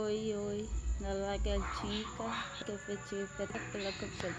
Oi, oi, na lagartica que eu fui pela cabeça.